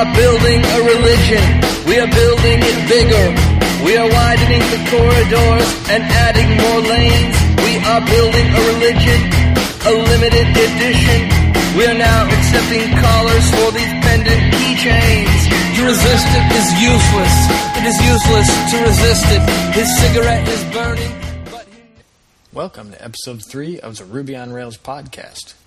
are building a religion. We are building it bigger. We are widening the corridors and adding more lanes. We are building a religion, a limited edition. We are now accepting callers for these pendant keychains. To resist it is useless. It is useless to resist it. His cigarette is burning. Welcome to episode 3 of the Ruby on Rails podcast.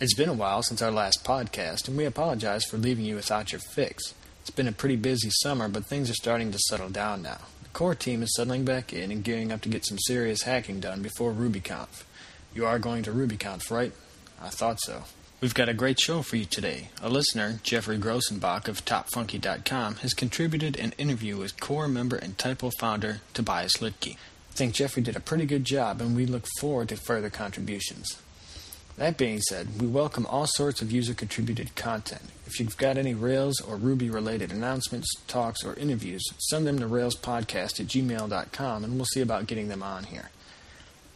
It's been a while since our last podcast, and we apologize for leaving you without your fix. It's been a pretty busy summer, but things are starting to settle down now. The core team is settling back in and gearing up to get some serious hacking done before RubyConf. You are going to RubyConf, right? I thought so. We've got a great show for you today. A listener, Geoffrey Grosenbach of TopFunky.com, has contributed an interview with core member and typo founder Tobias Luettke. I think Geoffrey did a pretty good job, and we look forward to further contributions. That being said, we welcome all sorts of user contributed content. If you've got any Rails or Ruby related announcements, talks, or interviews, send them to railspodcast at gmail.com and we'll see about getting them on here.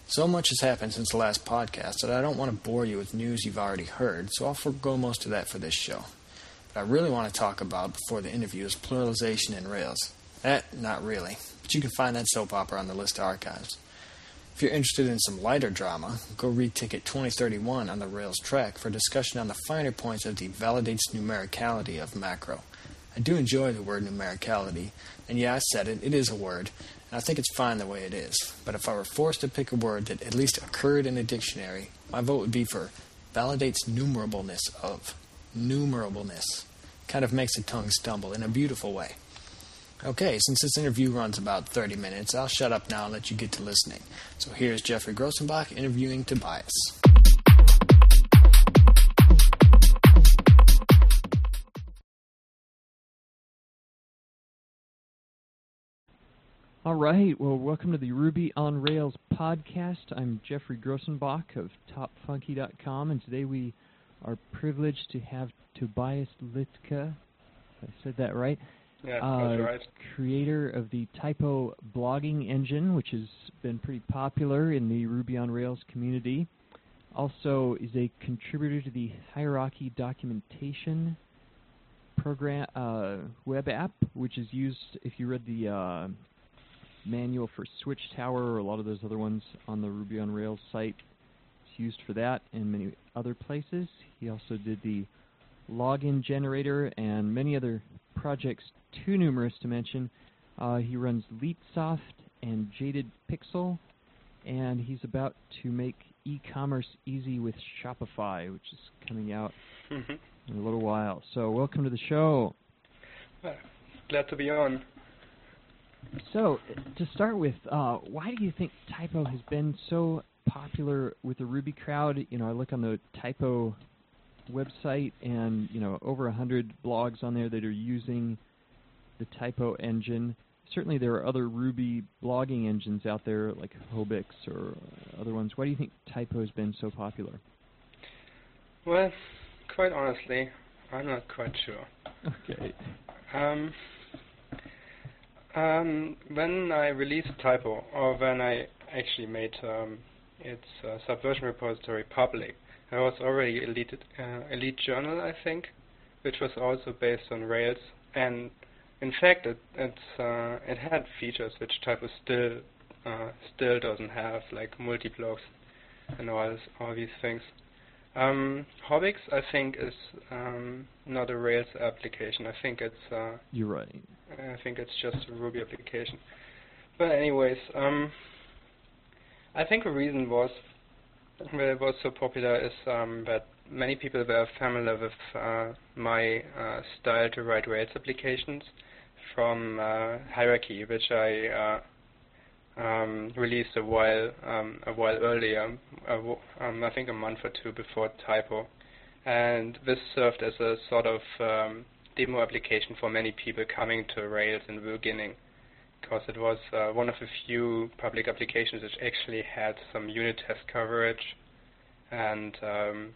So much has happened since the last podcast that I don't want to bore you with news you've already heard, so I'll forego most of that for this show. But I really want to talk about before the interview is pluralization in Rails. That, not really, but you can find that soap opera on the list of archives. If you're interested in some lighter drama, go read Ticket 2031 on the Rails Trac for discussion on the finer points of the validates numericality of macro. I do enjoy the word numericality, and yeah, I said it, it is a word, and I think it's fine the way it is. But if I were forced to pick a word that at least occurred in a dictionary, my vote would be for validates numerableness of. Numerableness. Kind of makes the tongue stumble in a beautiful way. Okay, since this interview runs about 30 minutes, I'll shut up now and let you get to listening. So here's Geoffrey Grosenbach interviewing Tobias. All right, well, welcome to the Ruby on Rails podcast. I'm Geoffrey Grosenbach of TopFunky.com, and today we are privileged to have Tobias Luettke. If I said that right. Yeah, uh, right. creator of the Typo blogging engine, which has been pretty popular in the Ruby on Rails community. Also, is a contributor to the Hieraki documentation program uh, web app, which is used if you read the uh, manual for Switch Tower or a lot of those other ones on the Ruby on Rails site. It's used for that and many other places. He also did the login generator and many other projects too numerous to mention. Uh, he runs LeetSoft and Jaded Pixel, and he's about to make e-commerce easy with Shopify, which is coming out Mhm. in a little while. So welcome to the show. Glad to be on. So to start with, uh, why do you think typo has been so popular with the Ruby crowd? You know, I look on the typo website, and you know, over a hundred blogs on there that are using the typo engine. Certainly, there are other Ruby blogging engines out there, like Hobix or other ones. Why do you think typo has been so popular? Well, quite honestly, I'm not quite sure. Okay. Um, um, when I released Typo, or when I actually made um, its uh, Subversion repository public, I was already elite, uh, elite journal, I think, which was also based on Rails, and in fact, it it's, uh, it had features which Typo still uh, still doesn't have, like multi-blogs and all this, all these things. Um, Hobix, I think, is um, not a Rails application. I think it's uh, You're right. I think it's just a Ruby application. But anyways, um, I think the reason was that it was so popular is um, that many people were familiar with uh, my uh, style to write Rails applications from uh, Hieraki, which I uh, um, released a while um, a while earlier, w- um, I think a month or two before Typo, and this served as a sort of um, demo application for many people coming to Rails in the beginning, because it was uh, one of the few public applications which actually had some unit test coverage, and um,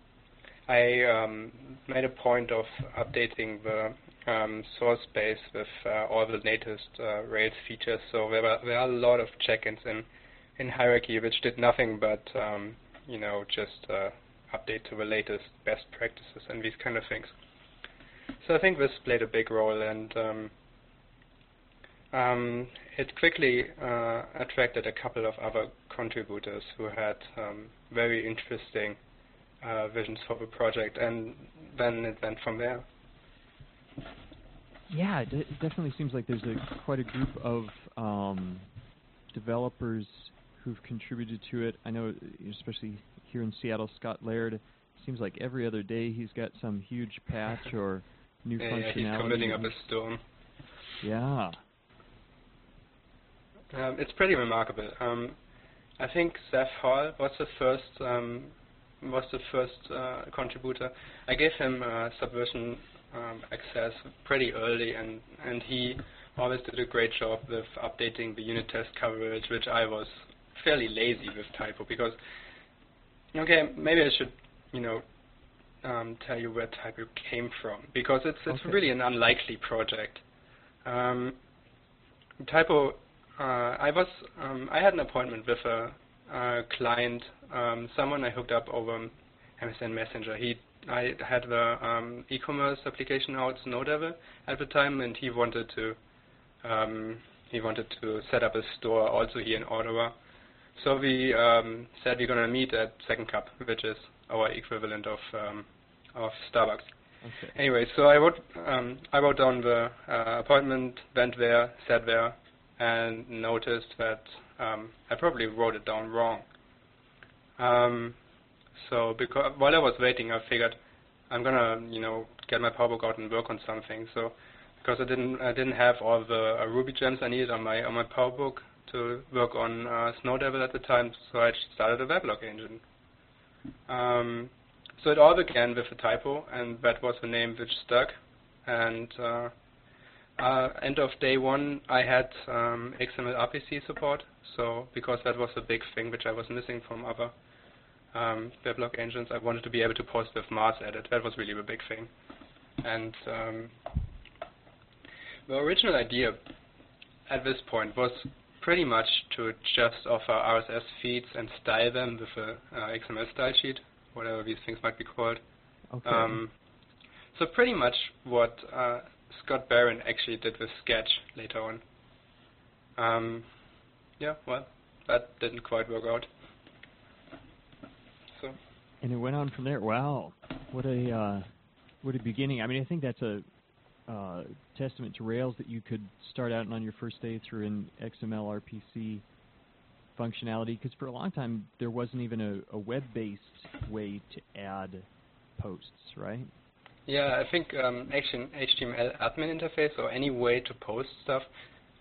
I um, made a point of updating the um, source base with uh, all the latest uh, Rails features. So there are, there are a lot of check-ins in, in Hieraki which did nothing but um, you know just uh, update to the latest best practices and these kind of things. so I think this played a big role, and um, it quickly uh, attracted a couple of other contributors who had um, very interesting uh, visions for the project, and then it went from there. Yeah, it, it definitely seems like there's a quite a group of um, developers who've contributed to it. I know, especially here in Seattle, Scott Laird. Seems like every other day he's got some huge patch or new yeah, functionality. Yeah, he's committing up a storm. Yeah. Um, it's pretty remarkable. Um, I think Seth Hall was the first um, was the first uh, contributor. I gave him uh, Subversion um, access pretty early, and and he always did a great job with updating the unit test coverage, which I was fairly lazy with typo because okay, maybe I should you know um, tell you where typo came from because it's it's okay. really an unlikely project. Um, typo uh, I was um, I had an appointment with a, a client, um, someone I hooked up over MSN Messenger. He I had the um, e-commerce application out, Snowdevil, at the time, and he wanted to um, he wanted to set up a store also here in Ottawa. So we um, said we're gonna meet at Second Cup, which is our equivalent of um, of Starbucks. Okay. Anyway, so I wrote um, I wrote down the uh, appointment, went there, sat there, and noticed that um, I probably wrote it down wrong. Um, so because while I was waiting, I figured I'm gonna, you know, get my PowerBook out and work on something. So because I didn't, I didn't have all the uh, Ruby gems I needed on my on my PowerBook to work on uh, Snowdevil at the time, so I started a weblog engine. Um, so it all began with a typo, and that was the name which stuck. And uh, uh, end of day one, I had um, XML RPC support. So because that was a big thing which I was missing from other um, weblog engines, I wanted to be able to post with Mars edit. That was really the big thing. And um, the original idea at this point was pretty much to just offer RSS feeds and style them with a uh, XML style sheet, whatever these things might be called. Okay. Um, so pretty much what uh, Scott Barron actually did with Sketch later on. Um, yeah, well, that didn't quite work out. So. And it went on from there. Wow, what a uh, what a beginning. I mean, I think that's a uh, testament to Rails that you could start out on your first day through an XML RPC functionality. Because for a long time there wasn't even a, a web-based way to add posts, right? Yeah, I think um, HTML admin interface or any way to post stuff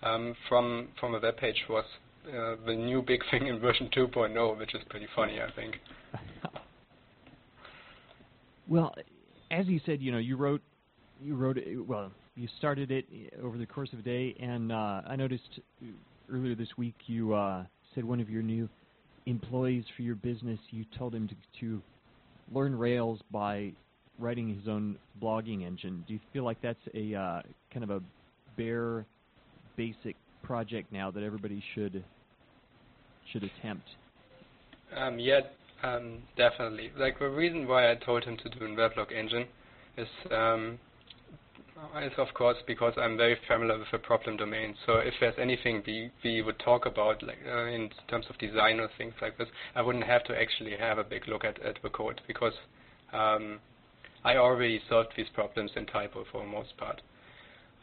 um, from from a web page was uh, the new big thing in version 2.0, which is pretty funny, I think. well, as you said, you know, you wrote you wrote it, well, you started it over the course of a day, and uh, I noticed earlier this week you uh, said one of your new employees for your business, you told him to, to learn Rails by writing his own blogging engine. Do you feel like that's a uh, kind of a bare, basic project now that everybody should should attempt? Um, yeah, um, definitely. Like the reason why I told him to do a weblog engine is um, is of course because I'm very familiar with the problem domain. So if there's anything we we would talk about, like uh, in terms of design or things like this, I wouldn't have to actually have a big look at, at the code because um, I already solved these problems in typo for the most part.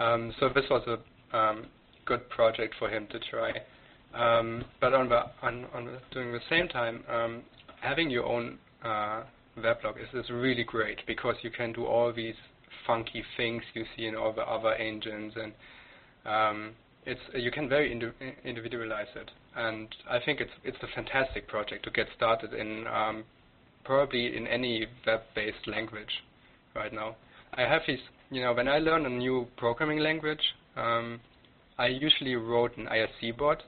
Um, so this was a um, good project for him to try. Um, but on the on, on the, during the same time, um, having your own uh, weblog is, is really great because you can do all these funky things you see in all the other engines, and um, it's you can very indi individualize it. And I think it's it's a fantastic project to get started in um, probably in any web-based language right now. I have these, you know, when I learn a new programming language, um, I usually wrote an IRC bot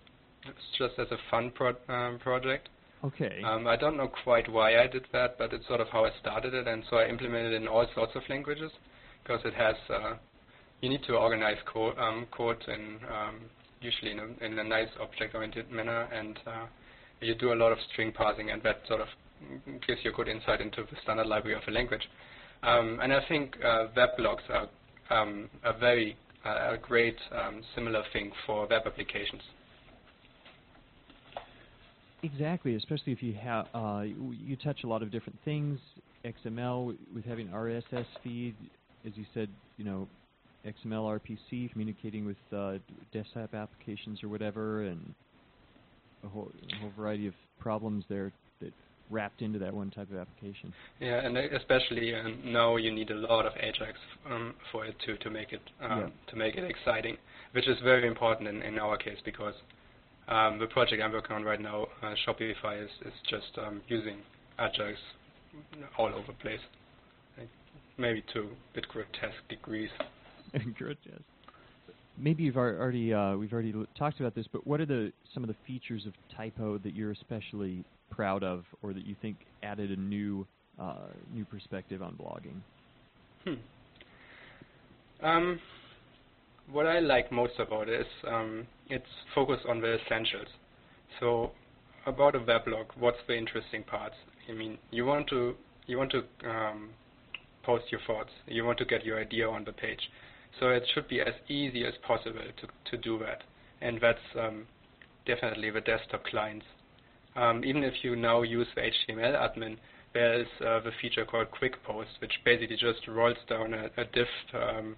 It's just as a fun pro um, project. Okay. Um, I don't know quite why I did that, but it's sort of how I started it, and so I implemented it in all sorts of languages because it has. Uh, you need to organize code, um, code in um, usually in a, in a, nice object-oriented manner, and uh, you do a lot of string parsing, and that sort of gives you a good insight into the standard library of a language. Um, and I think uh, weblogs are um, a very uh, a great um, similar thing for web applications. Exactly, especially if you have uh, you touch a lot of different things. XML with having RSS feed, as you said, you know, XML RPC communicating with uh, desktop applications or whatever, and a whole, a whole variety of problems there wrapped into that one type of application. Yeah, and especially um, now you need a lot of Ajax um, for it to to make it um, yeah. to make it exciting, which is very important in, in our case because um, the project I'm working on right now, uh, Shopify, is, is just um, using Ajax all over the place, like maybe to a bit grotesque degrees. grotesque. Maybe you've already uh, we've already talked about this, but what are the some of the features of Typo that you're especially proud of, or that you think added a new uh, new perspective on blogging? Hmm. Um, what I like most about it is um, it's focused on the essentials. So about a weblog, what's the interesting parts? I mean, you want to you want to um, post your thoughts. You want to get your idea on the page. So it should be as easy as possible to to do that, and that's um, definitely the desktop clients. Um, even if you now use the HTML admin, there is uh, the feature called Quick Post, which basically just rolls down a, a diff um,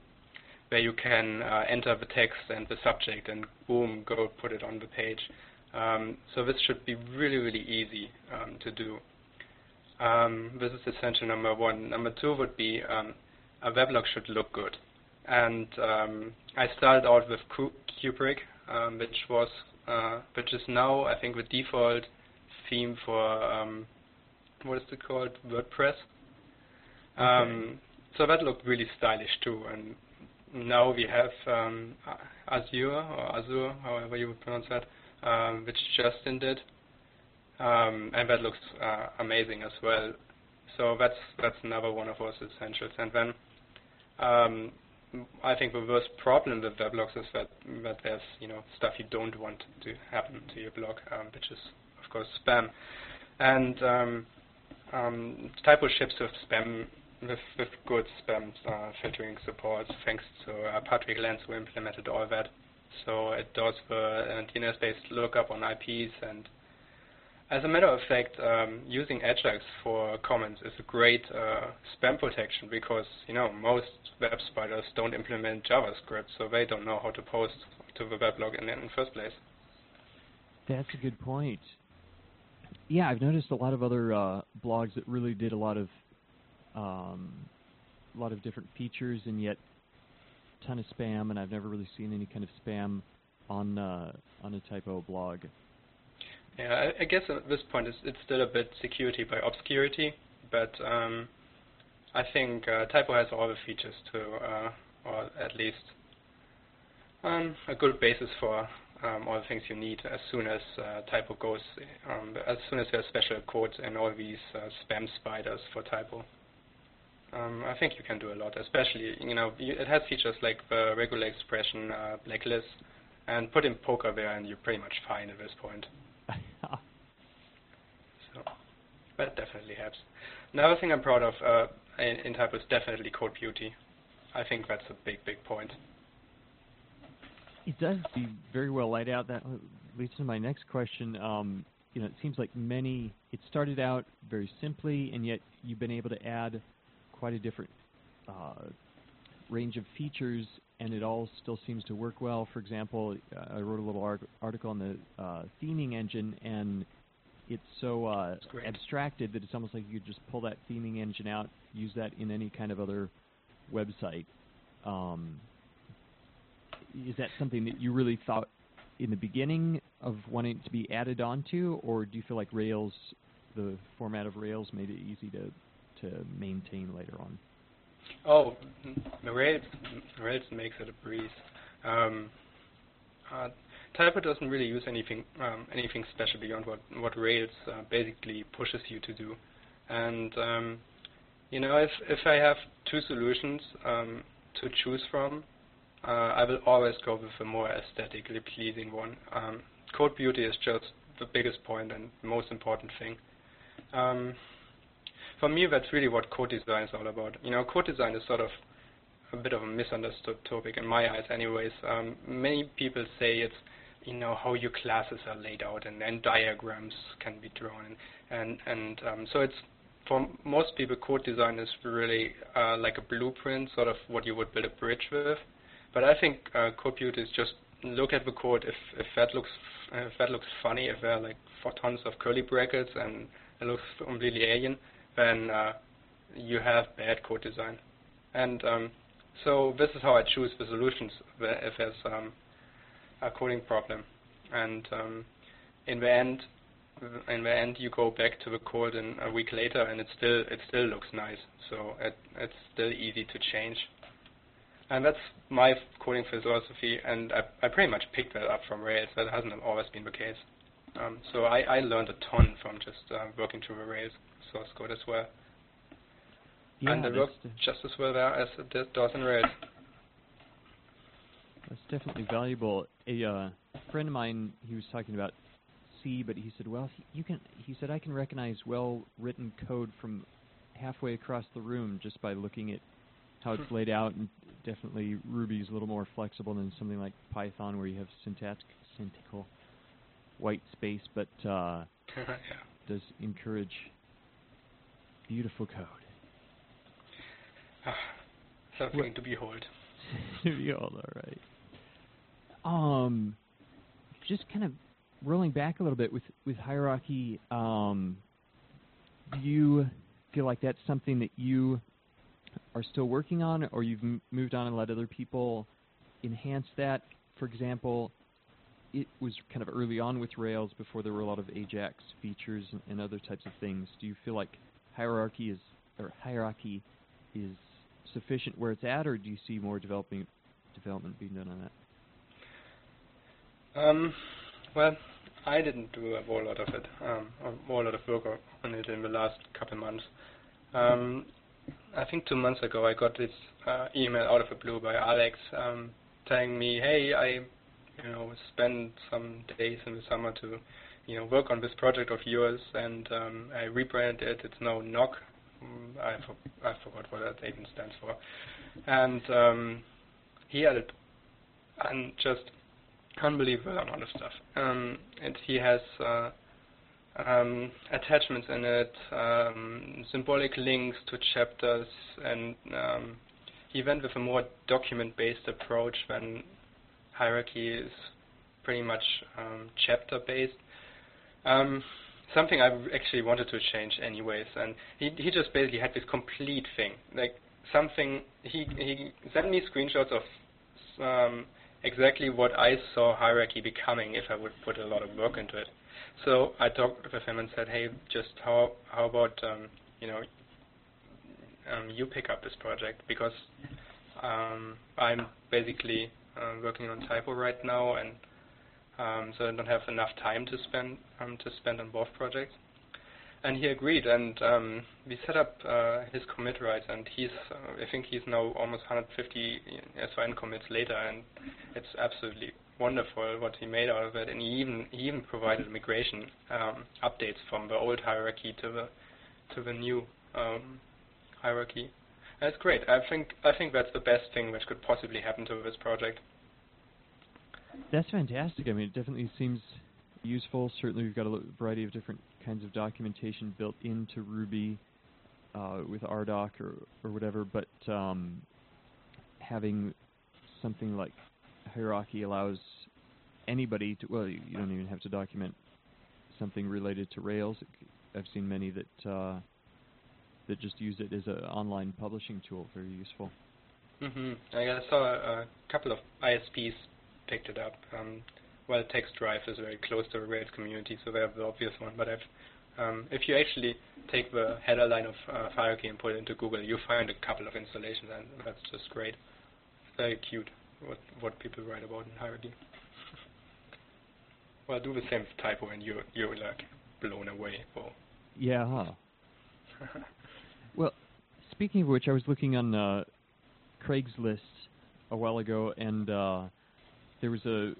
where you can uh, enter the text and the subject and boom, go put it on the page. Um, so this should be really, really easy um, to do. Um, this is essential number one. Number two would be um, a weblog should look good. And um, I started out with Kubrick, um, which was uh, which is now I think the default theme for what is it called WordPress. Okay. So that looked really stylish too, and now we have um, Azure or Azure, however you would pronounce that, um, which Justin did, um, and that looks uh, amazing as well. So that's that's another one of those essentials. And then um, I think the worst problem with weblogs is that that there's you know stuff you don't want to happen to your blog, um, which is of course spam. And um, um, typo ships with spam with, with good spam uh, filtering support, thanks to uh, Patrick Lenz who implemented all that. So it does the DNS-based lookup on IPs and as a matter of fact, um, using Ajax for comments is a great uh, spam protection because you know most web spiders don't implement JavaScript, so they don't know how to post to the weblog in, in the first place. That's a good point. Yeah, I've noticed a lot of other uh, blogs that really did a lot of um, a lot of different features, and yet ton of spam. And I've never really seen any kind of spam on uh, on a typo blog. Yeah, I, I guess at this point it's, it's still a bit security by obscurity, but um, I think uh, typo has all the features to, uh, or at least um, a good basis for um, all the things you need as soon as uh, typo goes, um, as soon as there's special codes and all these uh, spam spiders for typo. Um, I think you can do a lot, especially, you know, you, it has features like the regular expression uh, blacklist, and put in poker there and you're pretty much fine at this point. so, that definitely helps. Another thing I'm proud of uh, in, in type is definitely code beauty. I think that's a big, big point. It does be very well laid out. That leads to my next question. Um, you know, it seems like many. It started out very simply, and yet you've been able to add quite a different uh, range of features, and it all still seems to work well. For example, I wrote a little article on the uh, theming engine, and it's so uh, abstracted that it's almost like you could just pull that theming engine out, use that in any kind of other website. Um, is that something that you really thought in the beginning of wanting to be added onto, or do you feel like Rails, the format of Rails, made it easy to to maintain later on? Oh, Rails, Rails makes it a breeze. Um, uh, Typo doesn't really use anything um, anything special beyond what what Rails uh, basically pushes you to do. And um, you know, if if I have two solutions um, to choose from, uh, I will always go with the more aesthetically pleasing one. Um, code beauty is just the biggest point and most important thing. Um, for me, that's really what code design is all about. You know, code design is sort of a bit of a misunderstood topic in my eyes, anyways. Um, many people say it's you know how your classes are laid out and, and diagrams can be drawn. And and um, so it's for most people code design is really uh, like a blueprint sort of what you would build a bridge with. But I think uh, code is just look at the code if if that looks if that looks funny if there are like four tons of curly brackets and it looks completely alien then uh, you have bad code design. And um, so this is how I choose the solutions if there's um, a coding problem. And um, in the end, in the end, you go back to the code in a week later, and it still it still looks nice. So it, it's still easy to change. And that's my coding philosophy, and I, I pretty much picked that up from Rails. That hasn't always been the case. Um, so I, I learned a ton from just uh, working through the Rails source code as well. Yeah, and it works just as well there as it does in Rails. That's definitely valuable. A uh, friend of mine, he was talking about C, but he said, well, you can. He said I can recognize well-written code from halfway across the room just by looking at how it's laid out. And definitely Ruby's a little more flexible than something like Python, where you have syntax, syntactical white space, but uh, yeah. does encourage beautiful code. Something What- to behold. to behold, all right. Um, just kind of rolling back a little bit with with Hieraki. Um, do you feel like that's something that you are still working on, or you've m- moved on and let other people enhance that? For example, it was kind of early on with Rails before there were a lot of Ajax features and, and other types of things. Do you feel like Hieraki is or Hieraki is sufficient where it's at, or do you see more developing development being done on that? Um, well, I didn't do a whole lot of it, um, a whole lot of work on it in the last couple months. Um, I think two months ago I got this uh, email out of the blue by Alex um, telling me, hey, I, you know, spent some days in the summer to, you know, work on this project of yours, and um, I rebranded it. It's now Knock. Mm, I, for, I forgot what that even stands for. And um, he added and just unbelievable amount of stuff. Um, and he has uh, um, attachments in it, um, symbolic links to chapters, and um, he went with a more document-based approach when Hieraki is pretty much um, chapter-based. Um, something I actually wanted to change anyways, and he he just basically had this complete thing, like something he he sent me screenshots of um, exactly what I saw Hieraki becoming if I would put a lot of work into it. So I talked with him and said, hey, just how how about um, you know um, you pick up this project because um, I'm basically uh, working on typo right now and um, so I don't have enough time to spend um, to spend on both projects. And he agreed, and um, we set up uh, his commit right, and he's uh, I think he's now almost 150 SVN commits later, and it's absolutely wonderful what he made out of it. And he even he even provided migration um, updates from the old Hieraki to the to the new um, Hieraki. It's great. I think I think that's the best thing which could possibly happen to this project. That's fantastic. I mean, it definitely seems useful. Certainly, we've got a variety of different kinds of documentation built into Ruby uh, with RDoc or, or whatever, but um, having something like Hieraki allows anybody to, well, you, you don't even have to document something related to Rails. I've seen many that uh, that just use it as an online publishing tool. Very useful. Mm -hmm. I saw a, a couple of ISPs picked it up. Um, well, TextDrive is very close to the Rails community, so they're the obvious one. But I've, um, if you actually take the header line of uh, Hieraki and put it into Google, you find a couple of installations, and that's just great. Very cute what what people write about in Hieraki. well, do the same typo, and you're you're like blown away. Oh. Yeah. Huh. well, speaking of which, I was looking on uh, Craigslist a while ago, and uh, there was a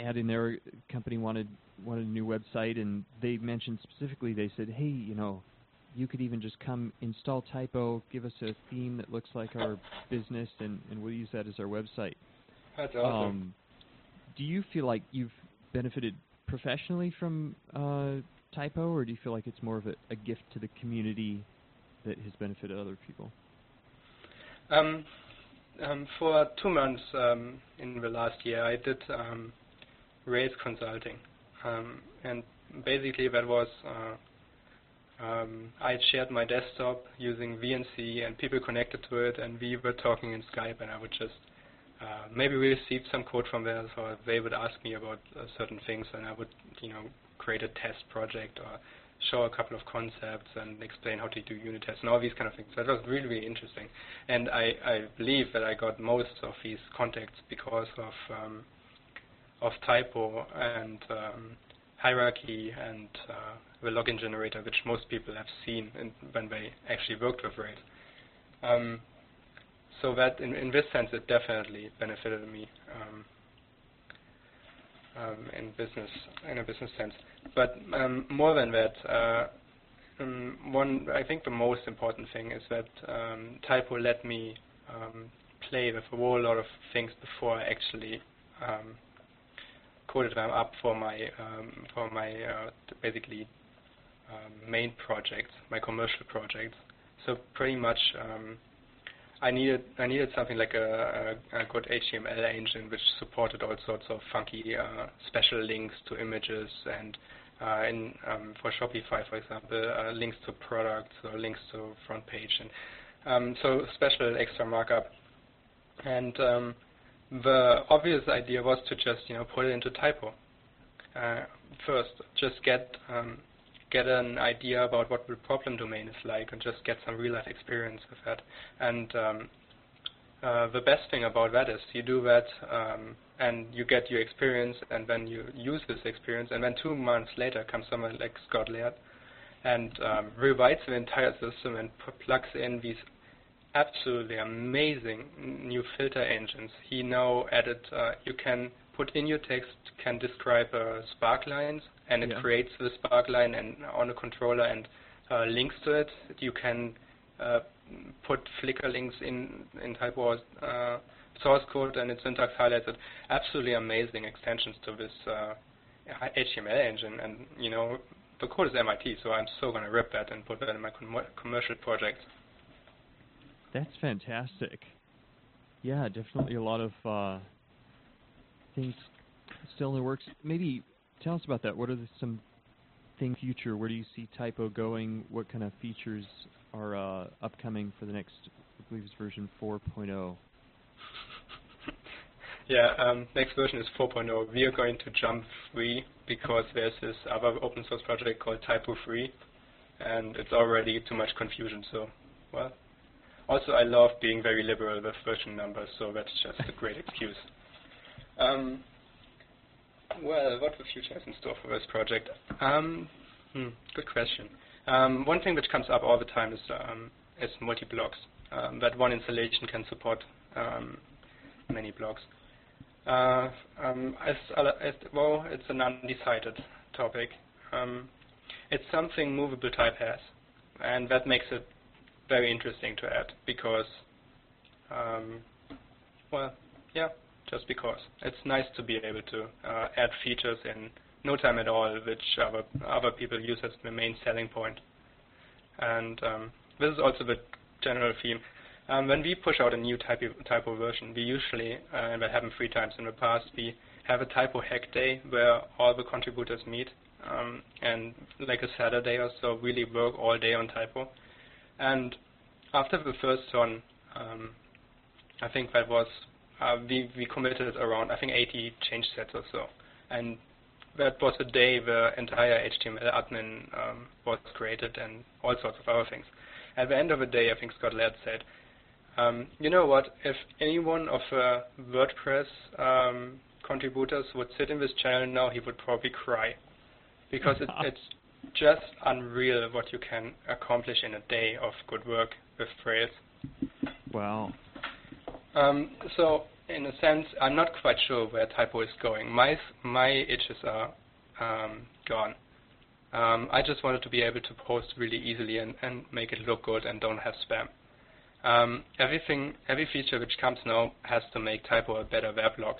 ad in there. A company wanted wanted a new website, and they mentioned specifically. They said, "Hey, you know, you could even just come install Typo, give us a theme that looks like our business, and, and we'll use that as our website. That's awesome. Um, do you feel like you've benefited professionally from uh, Typo, or do you feel like it's more of a, a gift to the community that has benefited other people? Um, um, for two months um, in the last year, I did um, Rails consulting, um, and basically that was uh, um, I shared my desktop using VNC, and people connected to it, and we were talking in Skype, and I would just uh, maybe we received some code from there, so they would ask me about uh, certain things, and I would, you know, create a test project or show a couple of concepts and explain how to do unit tests and all these kind of things. So That was really, really interesting. And I, I believe that I got most of these contacts because of um, of typo and um, Hieraki and uh, the login generator, which most people have seen in, when they actually worked with Rails. Um, so that, in, in this sense, it definitely benefited me um, um, in business, in a business sense. But um, more than that, uh, one, I think the most important thing is that Typo let me play with a whole lot of things before I actually um, coded them up for my for my uh, basically main project, my commercial project. So pretty much I needed I needed something like a, a, a, good HTML engine which supported all sorts of funky uh, special links to images and uh, in um, for Shopify, for example, uh, links to products or links to front page, and um, so special extra markup. And um, the obvious idea was to just you know put it into typo. Uh, first, just get um, get an idea about what the problem domain is like and just get some real life experience with that. And um, uh, the best thing about that is you do that um, and you get your experience and then you use this experience and then two months later comes someone like Scott Laird and um, rewrites the entire system and plugs in these absolutely amazing new filter engines. He now added, uh, you can put in your text, can describe uh, spark lines and it yeah. creates the sparkline and on a controller and uh, links to it. You can uh, put Flickr links in in Typo uh, source code and its syntax highlighted. Absolutely amazing extensions to this HTML uh, engine, and you know the code is MIT, so I'm so gonna rip that and put that in my com commercial project. That's fantastic. Yeah, definitely a lot of uh, things still in the works. Maybe tell us about that. What are the, some things future? Where do you see Typo going? What kind of features are uh, upcoming for the next, I believe it's version 4.0? yeah, um, next version is 4.0. We are going to jump free because there's this other open source project called Typo 3, and it's already too much confusion. So, well. Also, I love being very liberal with version numbers, so that's just a great excuse. Um, well, what the future has in store for this project? Um, hmm, good question. Um, one thing which comes up all the time is, um, is multi-blocks. Um, that one installation can support um, many blocks. Uh, as, as, well, it's an undecided topic. it's something movable type has, and that makes it very interesting to add because, well, yeah, just because. It's nice to be able to uh, add features in no time at all, which other, other people use as the main selling point. And um, this is also the general theme. Um, when we push out a new typo, typo version, we usually, uh, and that happened three times in the past, we have a typo hack day where all the contributors meet um, and like a Saturday or so really work all day on typo. And after the first one, um, I think that was uh, we, we committed around, I think, 80 change sets or so. And that was the day the entire HTML admin um, was created and all sorts of other things. At the end of the day, I think Scott Laird said, um, you know what, if any one of the WordPress um, contributors would sit in this channel now, he would probably cry. Because it, it's just unreal what you can accomplish in a day of good work with Rails. Wow. Um, so in a sense, I'm not quite sure where typo is going. My my itches are um, gone. Um, I just wanted to be able to post really easily and, and make it look good and don't have spam. Um, everything, every feature which comes now has to make Typo a better weblog.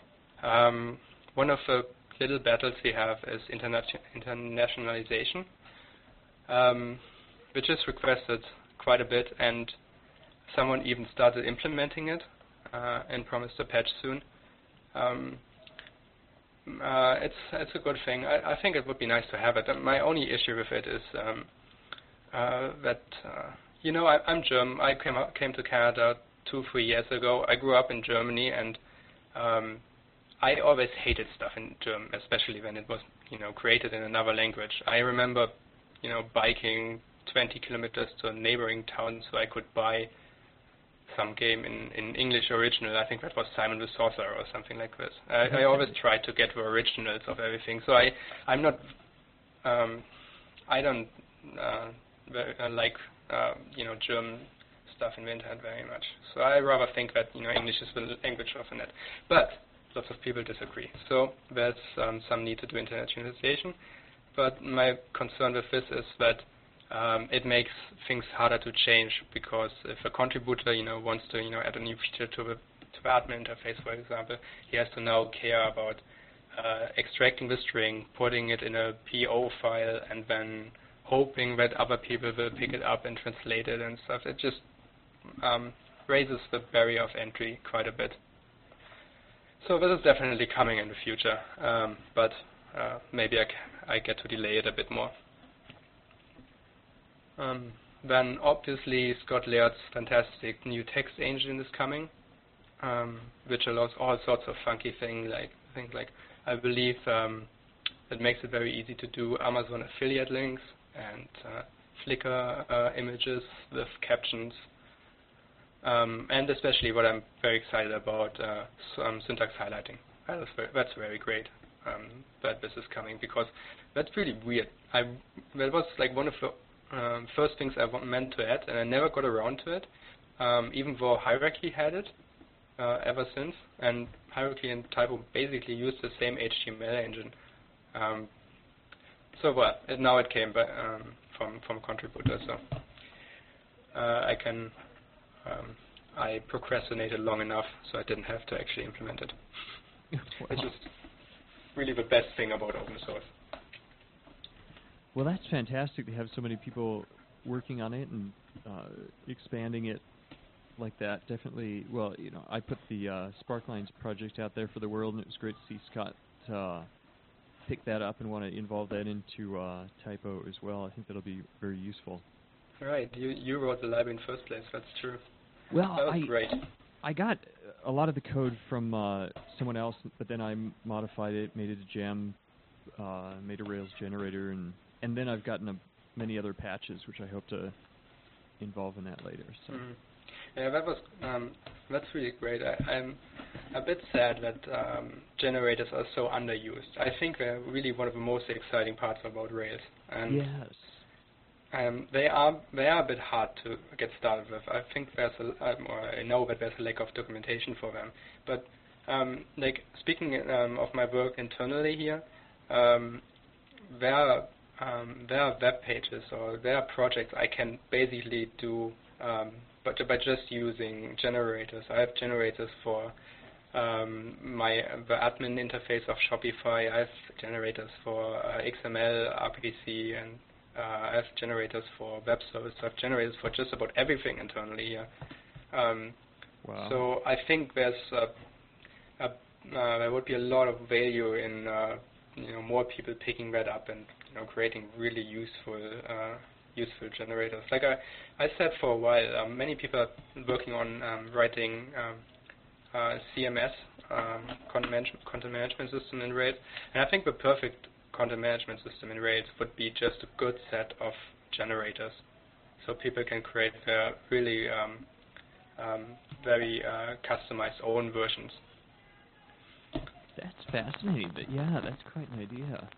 Um, one of the little battles we have is interna internationalization, um, which is requested quite a bit, and someone even started implementing it uh, and promised a patch soon. Um, uh, it's it's a good thing. I, I think it would be nice to have it. My only issue with it is um, uh, that uh, you know I, I'm German. I came came to Canada two three years ago. I grew up in Germany, and um, I always hated stuff in German, especially when it was you know created in another language. I remember you know biking 20 kilometers to a neighboring town so I could buy some game in, in English original. I think that was Simon the Sorcerer or something like this. I, I always try to get the originals of everything. So I, I'm not, um, I don't uh, very, uh, like, uh, you know, German stuff in the internet very much. So I rather think that, you know, English is the language of the net. But lots of people disagree. So there's um, some need to do internationalization. But my concern with this is that um, it makes things harder to change because if a contributor, you know, wants to, you know, add a new feature to the to the admin interface, for example, he has to now care about uh, extracting the string, putting it in a PO file, and then hoping that other people will pick it up and translate it and stuff. It just um, raises the barrier of entry quite a bit. So this is definitely coming in the future, um, but uh, maybe I, I get to delay it a bit more. Um, then obviously Scott Laird's fantastic new text engine is coming, um, which allows all sorts of funky things like things like I believe um, it makes it very easy to do Amazon affiliate links and uh, Flickr uh, images with captions. Um, and especially what I'm very excited about, uh, syntax highlighting. That very, that's very great um, that this is coming because that's really weird. I that was like one of the um, first things I meant to add, and I never got around to it, um, even though Hieraki had it uh, ever since. And Hieraki and Typo basically use the same HTML engine. Um, so well, now it came by, um, from from contributor, so uh, I can um, I procrastinated long enough, so I didn't have to actually implement it. wow. It's just really the best thing about open source. Well, that's fantastic to have so many people working on it and uh, expanding it like that. Definitely. Well, you know, I put the uh, Sparklines project out there for the world, and it was great to see Scott uh, pick that up and want to involve that into uh, Typo as well. I think that'll be very useful. Right. You you wrote the library in the first place. That's true. Well, that I, great. I got a lot of the code from uh, someone else, but then I modified it, made it a gem, uh, made a Rails generator, and and then I've gotten a, many other patches, which I hope to involve in that later. So. Mm. Yeah, that was um, that's really great. I, am a bit sad that um, generators are so underused. I think they're really one of the most exciting parts about Rails. And yes. Um, they are they are a bit hard to get started with. I think there's a um, or I know that there's a lack of documentation for them. But um, like speaking um, of my work internally here, um, there are um, there are web pages or there are projects I can basically do but by just using generators. I have generators for my the admin interface of Shopify. I have generators for uh, XML, RPC, and uh, I have generators for web service. I have generators for just about everything internally here. Um, wow. So I think there's a, a, uh, there would be a lot of value in uh, you know more people picking that up and you know, creating really useful uh, useful generators. Like I, I said for a while, um, many people are working on um, writing um, uh, CMS, um, content, content management system in Rails, and I think the perfect content management system in Rails would be just a good set of generators, so people can create their really um, um, very uh, customized own versions. That's fascinating, but yeah, that's quite an idea.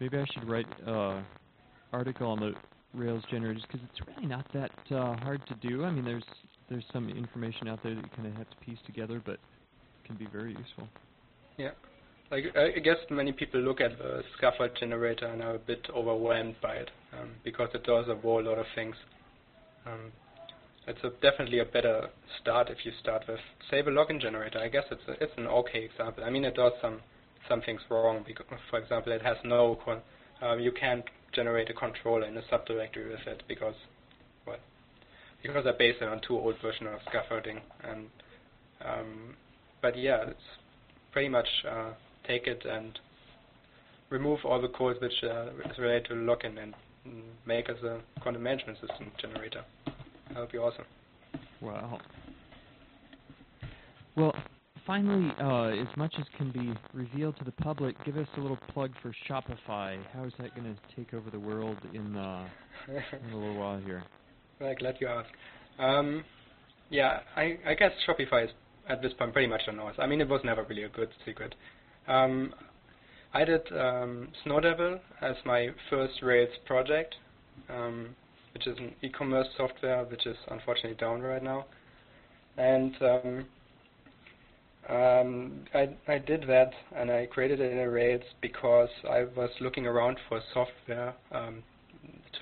Maybe I should write an uh, article on the Rails generators because it's really not that uh, hard to do. I mean, there's there's some information out there that you kind of have to piece together, but can be very useful. Yeah. Like I guess many people look at the scaffold generator and are a bit overwhelmed by it um, because it does a whole lot of things. Um, it's a, definitely a better start if you start with, say, the login generator. I guess it's a, it's an okay example. I mean, it does some some things wrong. Because, for example, it has no um, you can't generate a controller in a subdirectory with it because, well, because I based on two old versions of scaffolding. And um, but yeah, it's pretty much uh, take it and remove all the code which uh, is related to login and make as a content management system generator. That would be awesome. Wow. Well, finally, uh, as much as can be revealed to the public, give us a little plug for Shopify. How is that going to take over the world in, uh, in a little while here? Well, glad you asked. Um, yeah, I, I guess Shopify is at this point pretty much unknown. I mean, it was never really a good secret. Um, I did um, Snowdevil as my first Rails project, um, which is an e-commerce software which is unfortunately down right now. And um, um, I, I did that and I created it in Rails because I was looking around for software um,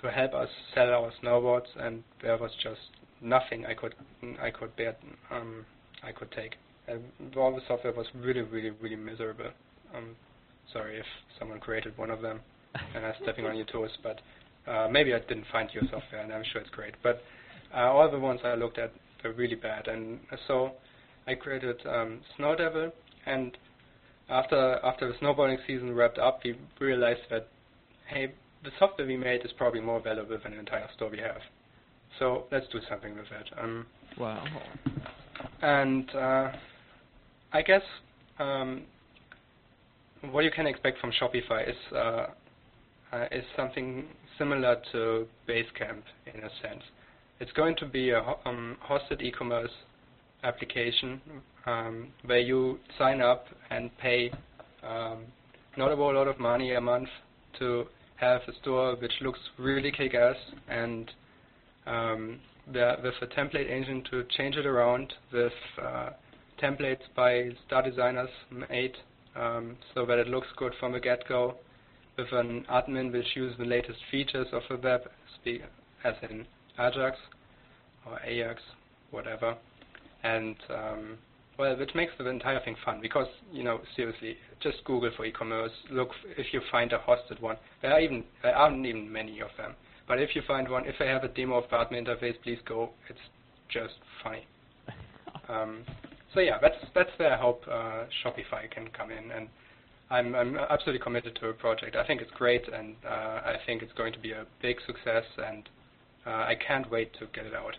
to help us sell our snowboards, and there was just nothing I could I could bear um, I could take. And all the software was really really really miserable. I'm sorry if someone created one of them and I'm stepping on your toes, but uh, maybe I didn't find your software, and I'm sure it's great. But uh, all the ones I looked at were really bad, and so I created um, Snowdevil, and after after the snowboarding season wrapped up, we realized that hey, the software we made is probably more valuable than the entire store we have. So let's do something with that. Um, wow. And uh, I guess um, what you can expect from Shopify is uh, uh, is something similar to Basecamp in a sense. It's going to be a um, hosted e-commerce application um, where you sign up and pay um, not a whole lot of money a month to have a store which looks really kick-ass and um, the, with a template engine to change it around with uh, templates by star designers made um, so that it looks good from the get-go with an admin which uses the latest features of the web, as in Ajax or Ajax, whatever, and um, well, which makes the entire thing fun because you know seriously, just Google for e-commerce. Look if you find a hosted one. There are even there aren't even many of them, but if you find one, if they have a demo of the admin interface, please go. It's just funny. um, so yeah, that's that's where I hope uh, Shopify can come in, and I'm I'm absolutely committed to a project. I think it's great, and uh, I think it's going to be a big success, and uh, I can't wait to get it out.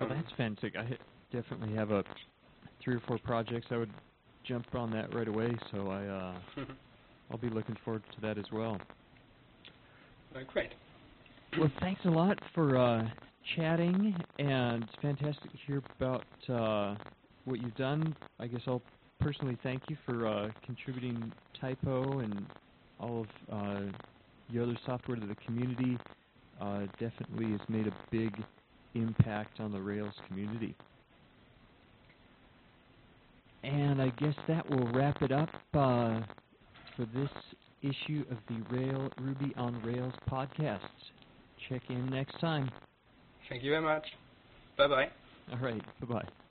Well, that's fantastic. I definitely have a three or four projects I would jump on that right away. So I uh, I'll be looking forward to that as well. Uh, great. Well, thanks a lot for uh, chatting, and it's fantastic to hear about uh, what you've done. I guess I'll personally thank you for uh, contributing Typo and all of uh, your other software to the community. Uh, definitely has made a big impact on the Rails community. And I guess that will wrap it up uh, for this issue of the Rail Ruby on Rails podcast. Check in next time. Thank you very much. Bye bye. All right. Bye bye.